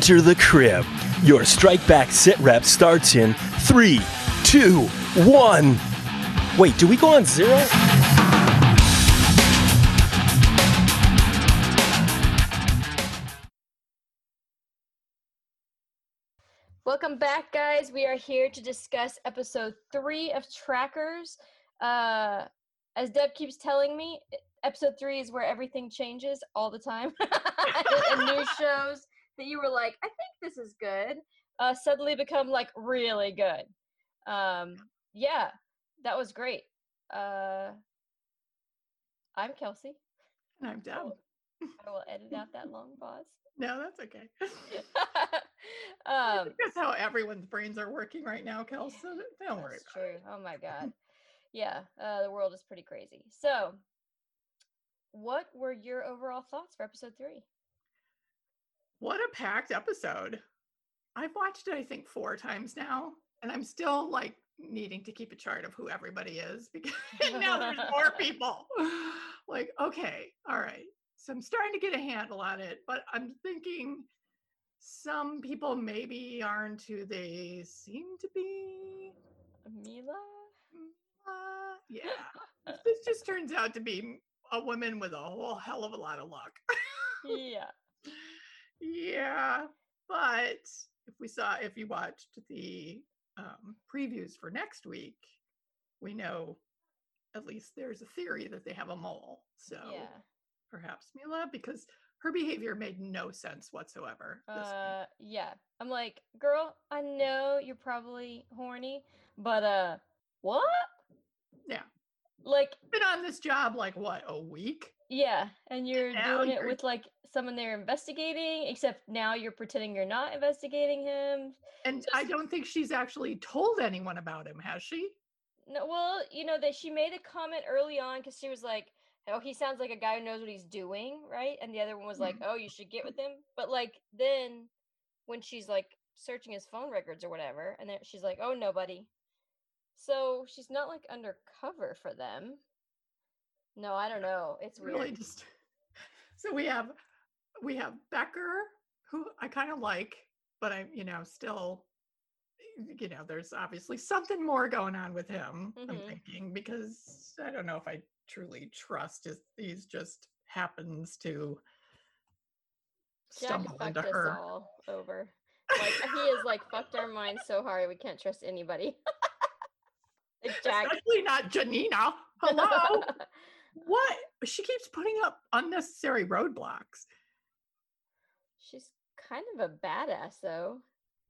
Enter the crib. Your strike back sit rep starts in three, two, one. Wait, do we go on zero? Welcome back, guys. We are here to discuss episode three of Trackers. Uh, as Deb keeps telling me, episode three is where everything changes all the time. and new shows that you were like, I think this is good, uh, suddenly become like really good. Um, yeah, that was great. Uh, I'm Kelsey. And I'm down. I will edit out that long pause. No, that's okay. um, That's how everyone's brains are working right now, Kelsey. So don't worry true. Oh my god. Yeah, uh, the world is pretty crazy. So, what were your overall thoughts for episode three? What a packed episode. I've watched it, I think, four times now, and I'm still like needing to keep a chart of who everybody is because now there's more people. Like, okay, all right. So I'm starting to get a handle on it, but I'm thinking some people maybe aren't who they seem to be. Milla? Uh, yeah. this just turns out to be a woman with a whole hell of a lot of luck. yeah. Yeah, but if we saw, if you watched the um, previews for next week, we know at least there's a theory that they have a mole. So Yeah. perhaps Milla, because her behavior made no sense whatsoever. Uh, yeah. I'm like, girl, I know you're probably horny, but uh, what? Yeah. Like, Been on this job like what a week? yeah, and you're now doing it you're- with like someone they're investigating, except now you're pretending you're not investigating him. And I don't think she's actually told anyone about him, has she? No, well, you know that she made a comment early on because she was like, "Oh, he sounds like a guy who knows what he's doing, right?" And the other one was like, mm-hmm. "Oh, you should get with him." But like then, when she's like searching his phone records or whatever, and then she's like, "Oh, nobody." So she's not like undercover for them. No, I don't know. It's weird. really just so we have we have becker who i kind of like but i'm you know still you know there's obviously something more going on with him i'm Mhm. thinking because i don't know if i truly trust is he's just happens to stumble into us her all over. Like he is like fucked our minds so hard we can't trust anybody. Jack. especially not janina hello what she keeps putting up unnecessary roadblocks She's kind of a badass though.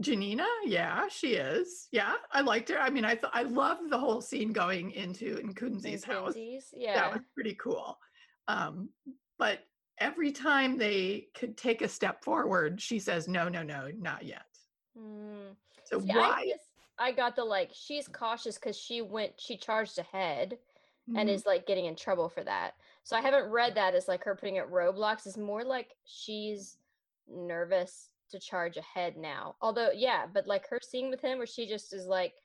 Janina, yeah, she is. Yeah, I liked her. I mean, I th- I loved the whole scene going into in Nkunzi's house. Quincy's, That was pretty cool. Um, but every time they could take a step forward, she says, "No, no, no, not yet." Mm. So See, I, why? I got the like she's cautious because she went she charged ahead and Mhm. is like getting in trouble for that. So I haven't read that as like her putting it roadblocks. It's more like she's nervous to charge ahead now. Although yeah, but like her scene with him where she just is like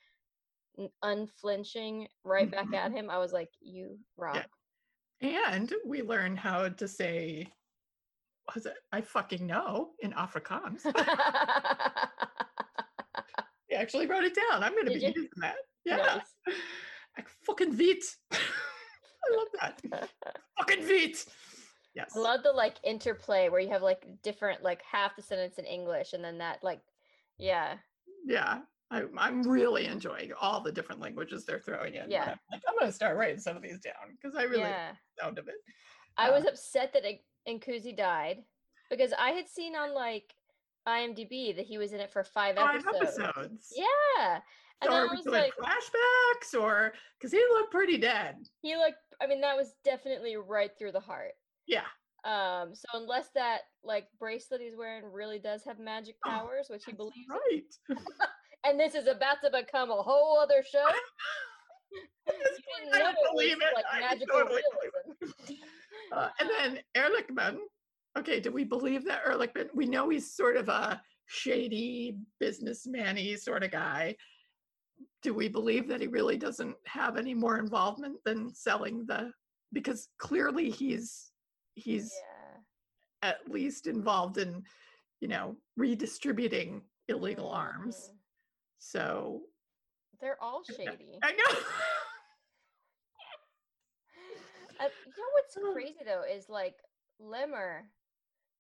unflinching right back at Mhm. him. I was like, you rock. And we learned how to say, was it? I fucking know in Afrikaans. I actually wrote it down. I'm going to be you? using that. Yeah. Nice. I fucking weet. I love that. fucking weet. Yes. I love the like interplay where you have like different like half the sentence in English and then that like yeah. yeah. I, I'm really enjoying all the different languages they're throwing in. Yeah. I'm like, I'm going to start writing some of these down because I really like yeah. the sound of it. I was Um, upset that Nkunzi died because I had seen on like IMDb that he was in it for five Five episodes. episodes. Yeah. And So then are I we was doing like, flashbacks or because he looked pretty dead? he looked I mean, that was definitely right through the heart. Yeah. Um, so unless that like bracelet he's wearing really does have magic Oh, powers, which he believes right. and this is about to become a whole other show. At this you point, didn't I don't believe it. like I magical totally believe it. Uh, and then Ehrlichman. Okay, do we believe that Ehrlichman? We know he's sort of a shady businessman-y sort of guy. Do we believe that he really doesn't have any more involvement than selling the? Because clearly he's he's yeah. at least involved in, you know, redistributing illegal arms. Mhm. So They're all shady. I know. Uh, you know what's crazy though is like Limmer,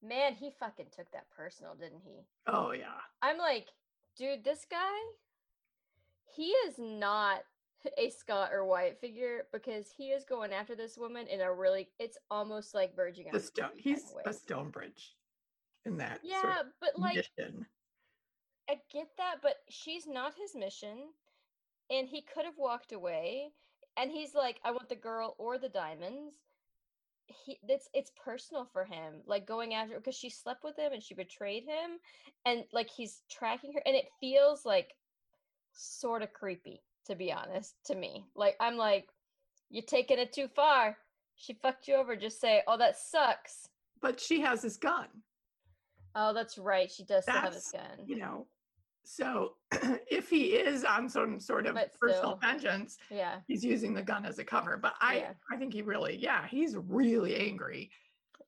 man, he fucking took that personal, didn't he? oh yeah. I'm like, dude, this guy, he is not a Scott or Wyatt figure because he is going after this woman in a really, it's almost like verging on The stone kind he's of a Stonebridge in that Yeah, sort of but like, mission. I get that, but she's not his mission, and he could have walked away. And he's like, I want the girl or the diamonds. He, it's it's personal for him, like going after because she slept with him and she betrayed him, and like he's tracking her, and it feels like sort of creepy, to be honest, to me. Like I'm like, you're taking it too far. She fucked you over. Just say, oh, that sucks. But she has his gun, Oh, that's right. She does still have his gun. you know. So if he is on some sort of But personal still. vengeance, Yeah. he's using the gun as a cover. But I Yeah. I think he really, yeah, he's really angry.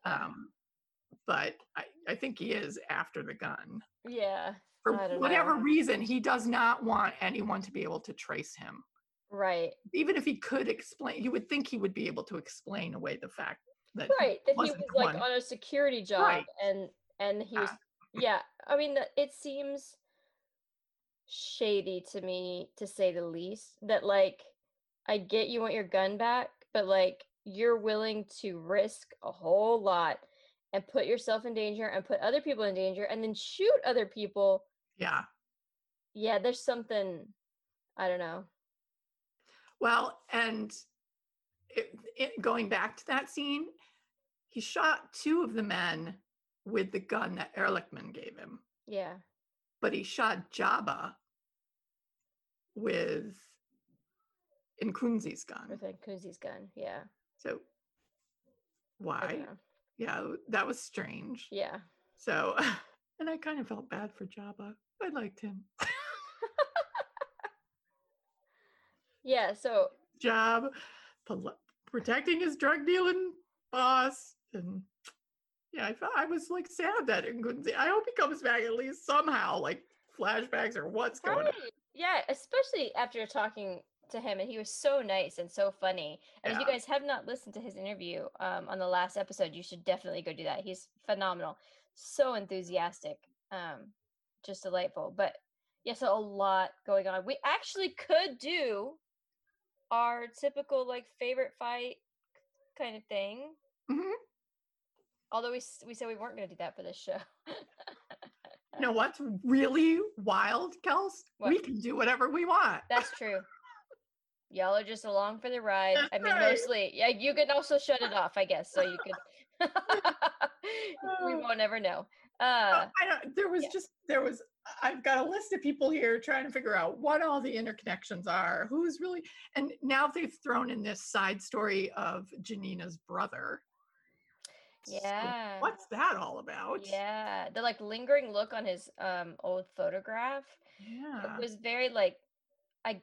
Um, but I, I think he is after the gun. Yeah. For whatever know. reason, he does not want anyone to be able to trace him. Right. Even if he could explain, you would think he would be able to explain away the fact that he right that he was like one. on a security job Right. and and he was Yeah. yeah i mean it seems shady to me to say the least that like i get you want your gun back but like you're willing to risk a whole lot and put yourself in danger and put other people in danger and then shoot other people. Yeah. yeah there's something i don't know. Well, and it, it, going back to that scene, he shot two of the men with the gun that Ehrlichman gave him, yeah but he shot Jabba with Nkunzi's gun. with Nkunzi's gun yeah So why? Yeah, that was strange. yeah So, and I kind of felt bad for Jabba. I liked him. yeah so Job protecting his drug dealing boss, and yeah, I felt I was like sad that Nkunzi. I hope he comes back at least somehow, like flashbacks or what's going on. Yeah, especially after talking to him, and he was so nice and so funny. And if you guys have not listened to his interview um, on the last episode, you should definitely go do that. He's phenomenal, so enthusiastic, um, just delightful. But yeah, so a lot going on. We actually could do our typical like favorite fight kind of thing. Mhm. Although we we said we weren't going to do that for this show. You know what's really wild, Kels? We can do whatever we want. That's true. Y'all are just along for the ride. That's I mean, right. mostly, yeah. You can also shut it off, I guess. So you could. we won't ever know. Uh, Uh, I don't, there was yeah. just there was I've got a list of people here trying to figure out what all the interconnections are, who's really and now they've thrown in this side story of Janina's brother. Yeah. what's that all about? Yeah. The like lingering look on his um old photograph. Yeah. It was very like, I,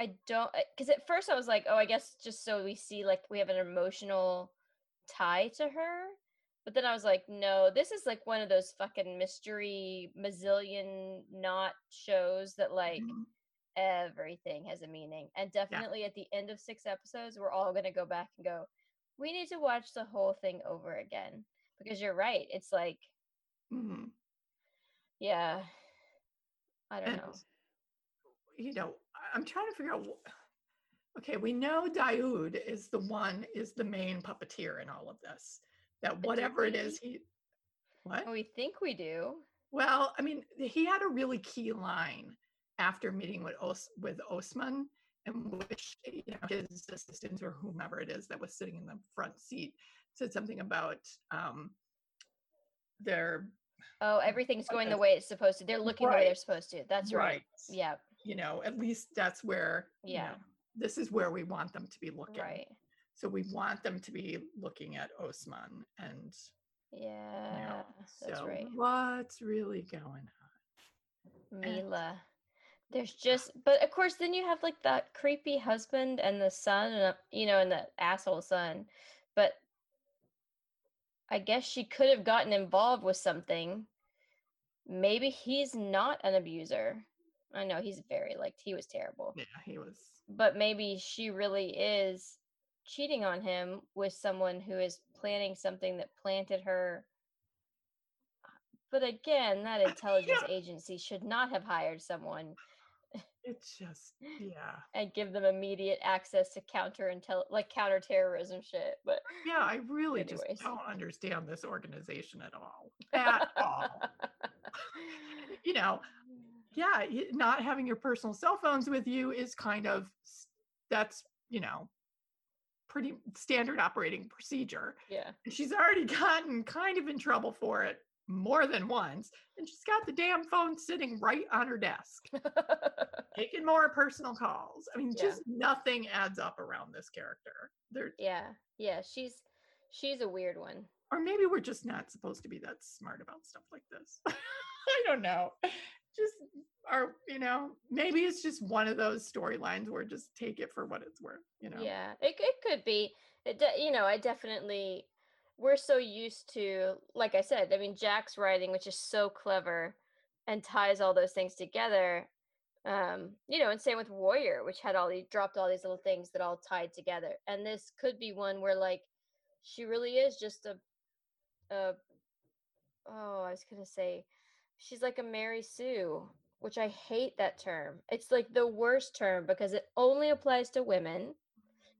I don't because at first I was like, oh, I guess just so we see like we have an emotional tie to her. But then I was like, no, this is like one of those fucking mystery mazillion not shows that like Mhm. everything has a meaning. And definitely at the end of six episodes, we're all going to go back and go, we need to watch the whole thing over again. Because you're right. It's like, Mhm. yeah, I don't And, know. you know, I'm trying to figure out. Okay, we know Daoud is the one is the main puppeteer in all of this. That whatever it is, he. What? We think we do. Well, I mean, he had a really key line after meeting with Os- with Osman, in which you know, his assistant or whomever it is that was sitting in the front seat said something about um, their Oh, everything's going the way it's supposed to. They're looking the way they're supposed to. That's right. Yeah, You know, at least that's where. you Yeah. know, this is where we want them to be looking. right. So we want them to be looking at Osman and. you know, Yeah, that's so right. What's really going on? Milla. There's just, but of course, then you have like that creepy husband and the son, and uh, you know, and the asshole son. But I guess she could have gotten involved with something maybe he's not an abuser. I know he's very like he was terrible. Yeah, he was. But maybe she really is cheating on him with someone who is planning something that planted her. But again, that intelligence agency should not have hired someone It's just yeah. and give them immediate access to counter intel like counterterrorism shit. But Yeah, I really just Anyways. don't understand this organization at all. At all. You know, yeah, not having your personal cell phones with you is kind of that's, you know, pretty standard operating procedure. yeah. She's already gotten kind of in trouble for it more than once, and she's got the damn phone sitting right on her desk, taking more personal calls. I mean, Yeah. just nothing adds up around this character. There yeah. Yeah. She's she's a weird one. or maybe we're just not supposed to be that smart about stuff like this. I don't know. Just are you know, maybe it's just one of those storylines where just take it for what it's worth, you know. Yeah, it it could be. It de- you know, I definitely we're so used to like I said, I mean Jack's writing which is so clever and ties all those things together. Um, you know, and same with Warrior, which had all these dropped all these little things that all tied together. And this could be one where like she really is just a a oh, I was to say she's like a Mary Sue, which I hate that term. It's like the worst term because it only applies to women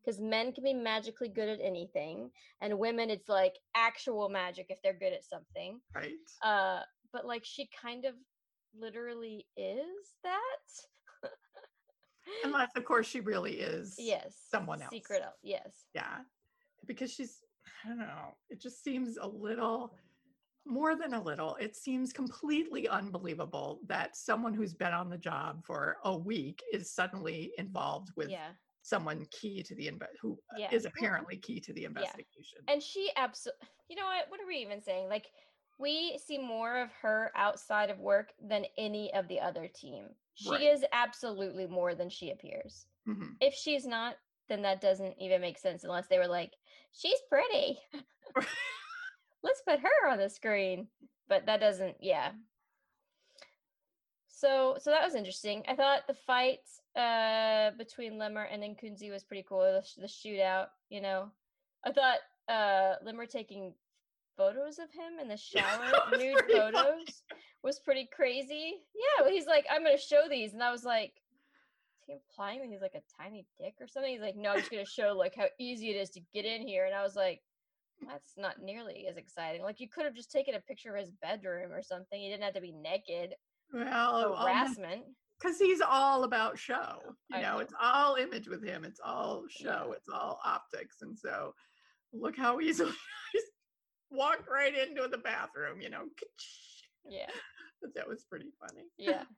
because men can be magically good at anything and women it's like actual magic if they're good at something Right. uh but like she kind of literally is that Unless of course she really is yes someone else. secret yes Yeah. Because she's, I don't know, it just seems a little, more than a little, it seems completely unbelievable that someone who's been on the job for a week is suddenly involved with yeah someone key to the, inve- who uh, Yeah. is apparently key to the investigation. and she absolutely you know what? What are we even saying? Like we see more of her outside of work than any of the other team. She Right. is absolutely more than she appears. Mhm. if she's not then that doesn't even make sense unless they were like she's pretty. Let's put her on the screen. But that doesn't yeah. So so that was interesting. I thought the fight uh between lemmer and Nkunzi was pretty cool the, the shootout you know i thought uh lemmer taking photos of him in the shower nude pretty funny. photos was pretty crazy yeah well, he's like i'm gonna show these and i was like is he implying that he's like a tiny dick or something he's like no i'm just gonna show like how easy it is to get in here and i was like that's not nearly as exciting. Like you could have just taken a picture of his bedroom or something. You didn't have to be naked. Well, Harassment. Because he's all about show. You know, know. it's all image with him. It's all show. It's all optics. And so, look how easily he's walked right into the bathroom. You know, Yeah. But that was pretty funny. Yeah.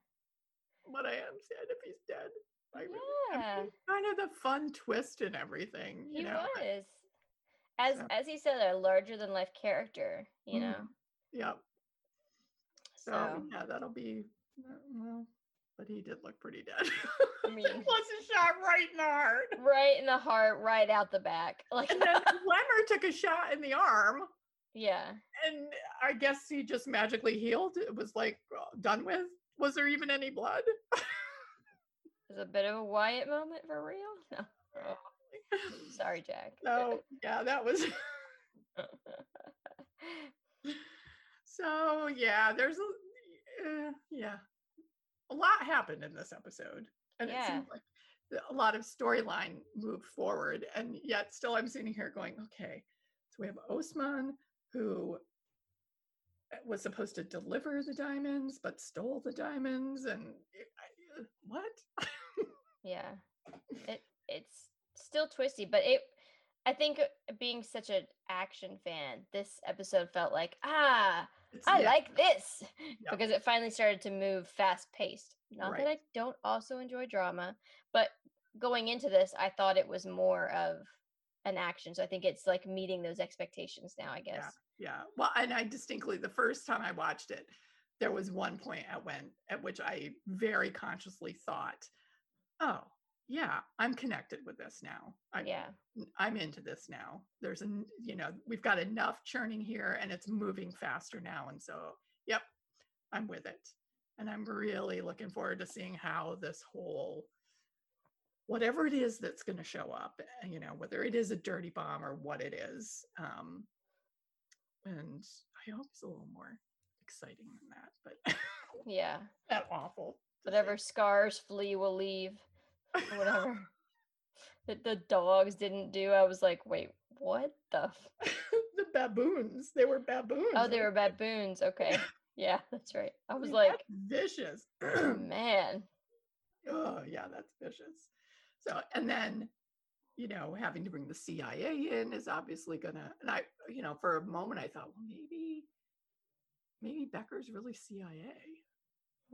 But I am sad if he's dead. I really. Yeah. Kind of the fun twist and everything. You He know. Was. As So- as he said, a larger than life character, you Mhm. know. Yep. So, So yeah, that'll be uh, well. But he did look pretty dead. I mean- wasn't shot right in the heart. right in the heart, right out the back. Like And then Lemmer took a shot in the arm, Yeah. and I guess he just magically healed. It was like done with. Was there even any blood? It was a bit of a Wyatt moment for real. No. Oh, sorry, Jack. no, yeah, that was. So yeah, there's a uh, yeah, a lot happened in this episode, and it Yeah. seemed like a lot of storyline moved forward, and yet still I'm sitting here going, okay, so we have Osman who uh, was supposed to deliver the diamonds but stole the diamonds, and it- I, uh, what? yeah it it's still twisty but it i think uh, being such an action fan this episode felt like ah It's- i yeah, like this Yep. because it finally started to move fast paced not that i don't also enjoy drama but going into this i thought it was more of an action so i think it's like meeting those expectations now i guess Yeah. Well, and I distinctly the first time I watched it, there was one point at when at which I very consciously thought, "Oh, yeah, I'm connected with this now. I'm, yeah I'm into this now. There's an you know we've got enough churning here, and it's moving faster now, and so yep, I'm with it. And I'm really looking forward to seeing how this whole whatever it is that's going to show up, uh, you know, whether it is a dirty bomb or what it is. Um, and I hope it's a little more exciting than that, but Yeah. that awful. Whatever say. scars Flea will leave. Whatever. that the dogs didn't do. I was like, wait, what the? F-? the baboons. They were baboons. Oh, they weren't baboons. Okay. Yeah, that's right. I was mean, like, vicious. man. oh, yeah, that's vicious. So, and then, you know, having to bring the CIA in is obviously gonna. And I, you know, for a moment I thought, well, maybe, maybe Becker's really CIA.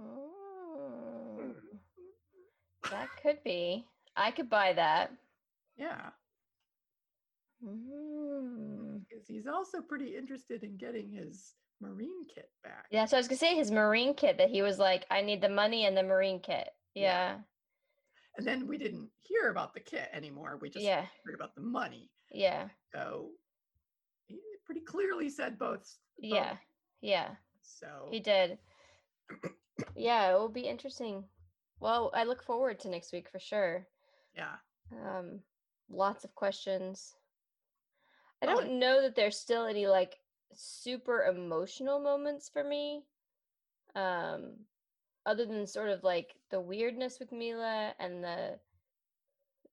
Mm, that could be. I could buy that. Yeah, Mm. because he's also pretty interested in getting his Marine kit back. Yeah, so I was gonna say his marine kit that he was like, I need the money and the marine kit. Yeah. Yeah, And then we didn't hear about the kit anymore. We just yeah, heard about the money. yeah, So he pretty clearly said both. yeah, yeah. So He did. Yeah, it will be interesting. Well, I look forward to next week for sure. yeah, Um, lots of questions. I don't know that there's still any like super emotional moments for me. Um, other than sort of like the weirdness with Milla and the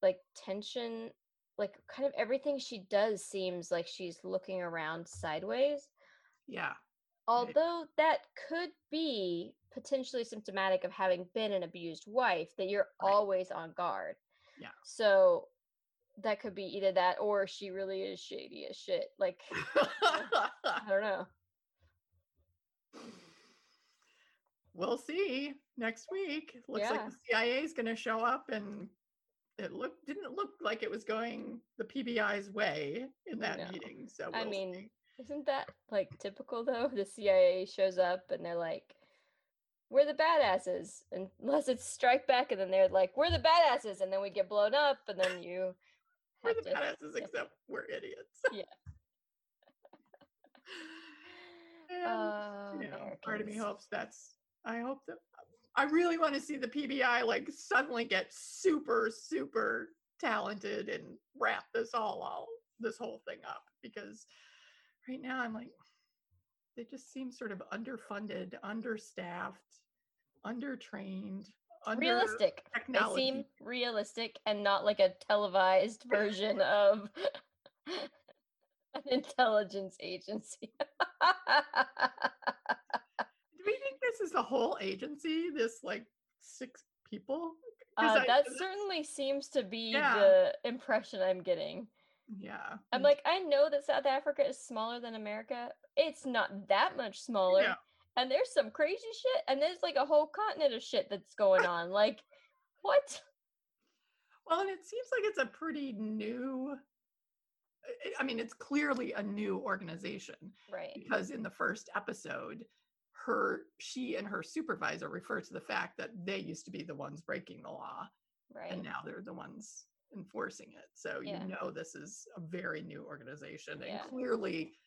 like tension, like kind of everything she does seems like she's looking around sideways. yeah, Although that could be potentially symptomatic of having been an abused wife, that you're Right. always on guard. Yeah. So that could be either that or she really is shady as shit. Like, I don't know. we'll see next week. Looks like the CIA is going to show up, and it looked didn't look like it was going the PBI's way in that No. meeting. So I we'll mean, see. isn't that like typical though? The CIA shows up and they're like, we're the badasses. Unless it's strike back, and then they're like, we're the badasses. And then we get blown up, and then you. we're the to- badasses, yeah. except we're idiots. Yeah. And, Oh, you know, part of me hopes that's. I hope that. I really want to see the PBI like suddenly get super, super talented and wrap this all, all this whole thing up because right now I'm like, they just seem sort of underfunded, understaffed, undertrained, under realistic. They seem realistic and not like a televised version of an intelligence agency. Do we think this is a whole agency? This like six people? uh, I- that certainly seems to be Yeah. the impression I'm getting. Yeah. I'm like, I know that South Africa is smaller than America. It's not that much smaller. Yeah. And there's some crazy shit. And there's like a whole continent of shit that's going on. Like, what? Well, and it seems like it's a pretty new. I- mean, it's clearly a new organization Right. because in the first episode, her she and her supervisor refer to the fact that they used to be the ones breaking the law, Right. and now they're the ones enforcing it. So Yeah. you know this is a very new organization, and Yeah. clearly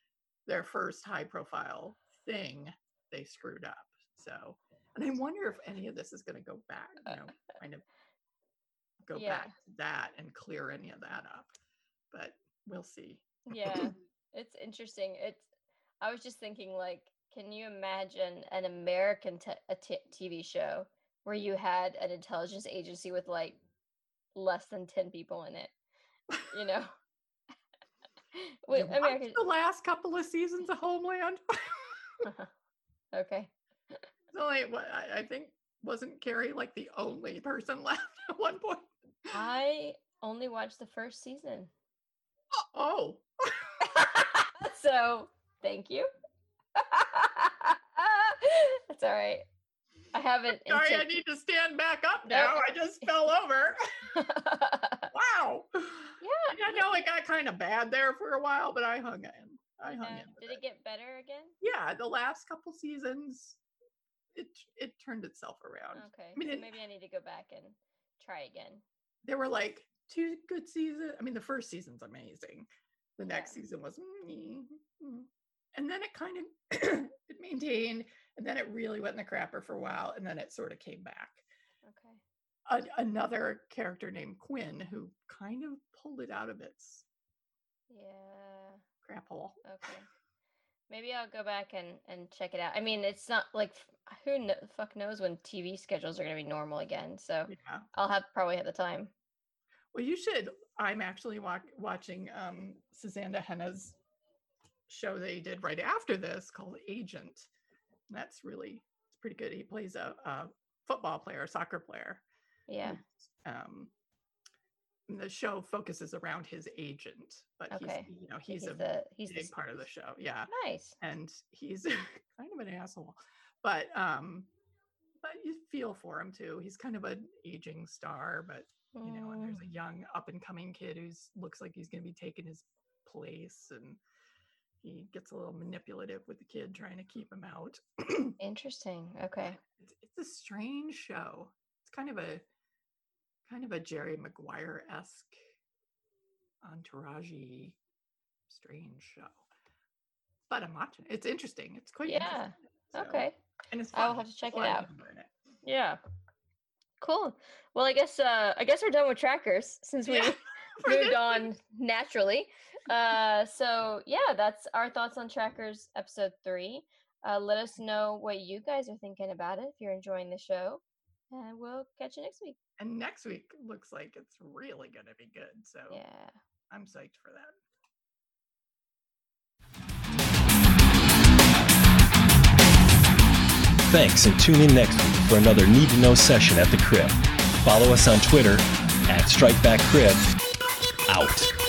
their first high-profile thing they screwed up. So, and I wonder if any of this is going to go back, you know, kind of go Yeah. back to that and clear any of that up. But we'll see. yeah it's interesting it's i was just thinking like can you imagine an american te- a t- tv show where you had an intelligence agency with like less than 10 people in it you know Wait, Did you watch american the last couple of seasons of Homeland. Uh-huh. Okay what I, I think wasn't Carrie like the only person left at one point. i only watched the first season Oh, so thank you that's all right i haven't sorry, I need to stand back up No. now. I just fell over. wow. yeah I know it got kind of bad there for a while, but I hung in. I hung in. Did it get better again? Yeah, the last couple seasons, it it turned itself around. Okay. mean, so it- maybe I need to go back and try again. There were like two good seasons. I mean, the first season's amazing. The next Yeah. season was, mm. and then it kind of it maintained, and then it really went in the crapper for a while, and then it sort of came back. Okay. A- another character named Quinn who kind of pulled it out of its Yeah. Crap hole. Okay. Maybe I'll go back and and check it out. I mean, it's not like who kn- fuck knows when TV schedules are going to be normal again. So Yeah. I'll have probably have the time. Well, you should. I'm actually wa- watching um, Sisanda Henna's show that he did right after this called Agent. And that's really it's pretty good. He plays a, a football player, a soccer player. Yeah. Um, the show focuses around his agent, but Okay. he's you know He's, he's, a the he's big part of the show. Yeah, nice. and he's kind of an asshole, but um, but you feel for him too. He's kind of an aging star, but you know, and there's Mm, a young up and coming kid who's looks like he's going to be taking his place, and he gets a little manipulative with the kid, trying to keep him out. interesting. Okay. it's, it's a strange show. It's kind of a kind of a Jerry Maguire esque entourage strange show. But I'm watching. It's interesting. It's quite Yeah, interesting, so- Okay. And it's I will have to check There's it a lot of out. it. Yeah. Cool. Well, I guess uh I guess we're done with trackers since we Yeah, moved this on naturally. Uh so yeah, that's our thoughts on trackers episode 3. Uh let us know what you guys are thinking about it if you're enjoying the show. And we'll catch you next week. And next week looks like it's really going to be good. So Yeah. I'm psyched for that. Thanks, and tune in next week for another Need to Know session at the Crib. Follow us on Twitter at StrikebackCrib. Out.